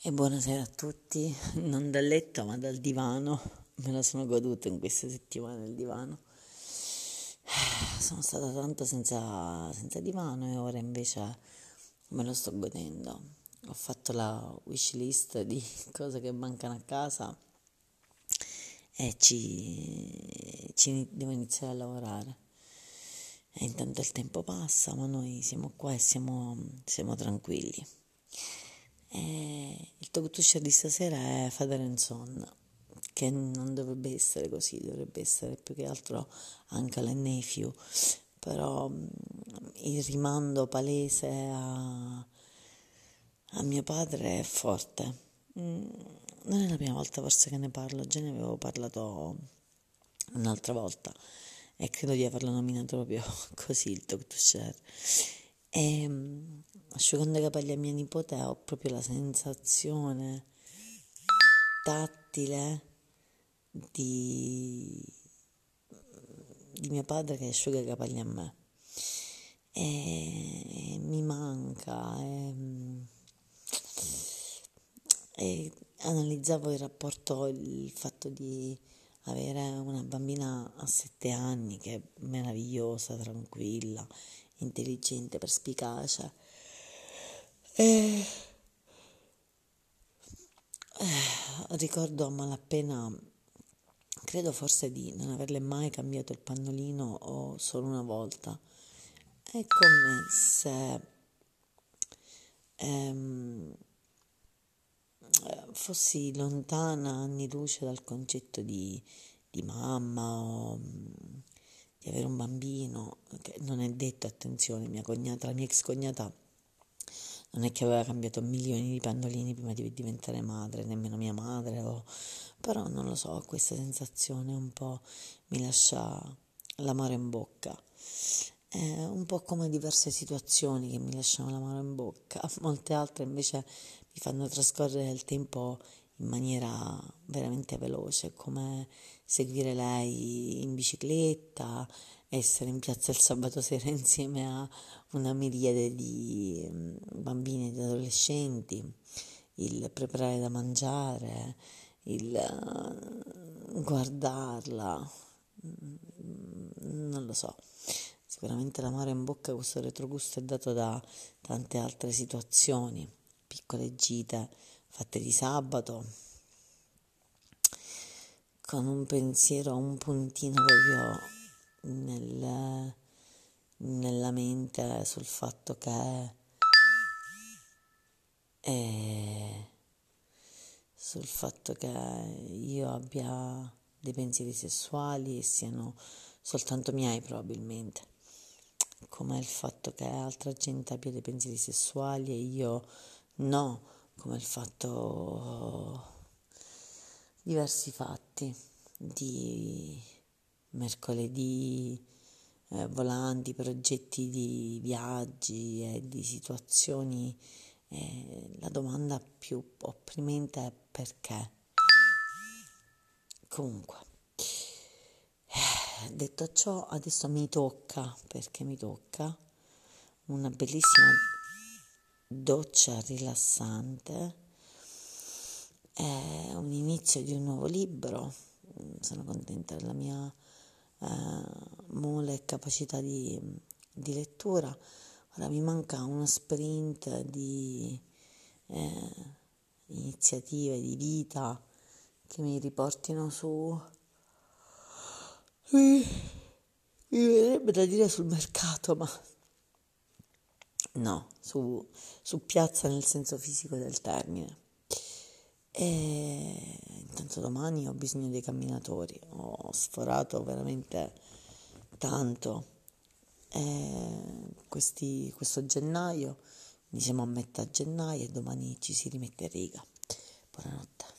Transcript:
E buonasera a tutti, non dal letto ma dal divano, me la sono goduta in queste settimane il divano. Sono stata tanto senza, senza divano e ora invece me lo sto godendo. Ho fatto la wish list di cose che mancano a casa e ci, ci devo iniziare a lavorare. E intanto il tempo passa, ma noi siamo qua e siamo, siamo tranquilli. E il talk to share di stasera è Father and Son, che non dovrebbe essere così, dovrebbe essere più che altro anche la nephew, però mm, il rimando palese a, a mio padre è forte. Mm, non è la prima volta forse che ne parlo, già ne avevo parlato un'altra volta e credo di averlo nominato proprio così il talk to share. E asciugando i capelli a mia nipote ho proprio la sensazione tattile di, di mio padre che asciuga i capelli a me. E mi manca. E, e analizzavo il rapporto, il fatto di avere una bambina a sette anni che è meravigliosa, tranquilla, intelligente, perspicace. E... Eh, ricordo a malapena, credo forse di non averle mai cambiato il pannolino o solo una volta. È come se ehm, fossi lontana anni luce dal concetto di, di mamma o di avere un bambino, che non è detto, attenzione, mia cognata, la mia ex cognata non è che aveva cambiato milioni di pannolini prima di diventare madre, nemmeno mia madre, o... però non lo so, questa sensazione un po' mi lascia l'amaro in bocca. È un po' come diverse situazioni che mi lasciano l'amaro in bocca, molte altre invece mi fanno trascorrere il tempo in maniera veramente veloce, come seguire lei in bicicletta, essere in piazza il sabato sera insieme a una miriade di mm, bambini e di adolescenti, il preparare da mangiare, il uh, guardarla, mm, non lo so. Sicuramente l'amore in bocca, questo retrogusto è dato da tante altre situazioni, piccole gite fatte di sabato, con un pensiero, un puntino proprio nel, nella mente sul fatto che eh, sul fatto che io abbia dei pensieri sessuali e siano soltanto miei probabilmente come il fatto che altra gente abbia dei pensieri sessuali e io no come il fatto diversi fatti di mercoledì, eh, volanti, progetti di viaggi e di situazioni. Eh, la domanda più opprimente è perché. Comunque, eh, detto ciò, adesso mi tocca, perché mi tocca, una bellissima doccia rilassante è un inizio di un nuovo libro, sono contenta della mia eh, mole capacità di, di, lettura. Ora mi manca uno sprint di eh, iniziative di vita che mi riportino su... Mi, verrebbe da dire sul mercato, ma no, su, su piazza nel senso fisico del termine. E intanto domani ho bisogno dei camminatori, ho sforato veramente tanto questi, questo gennaio, quindi siamo a metà gennaio e domani ci si rimette in riga. Buonanotte.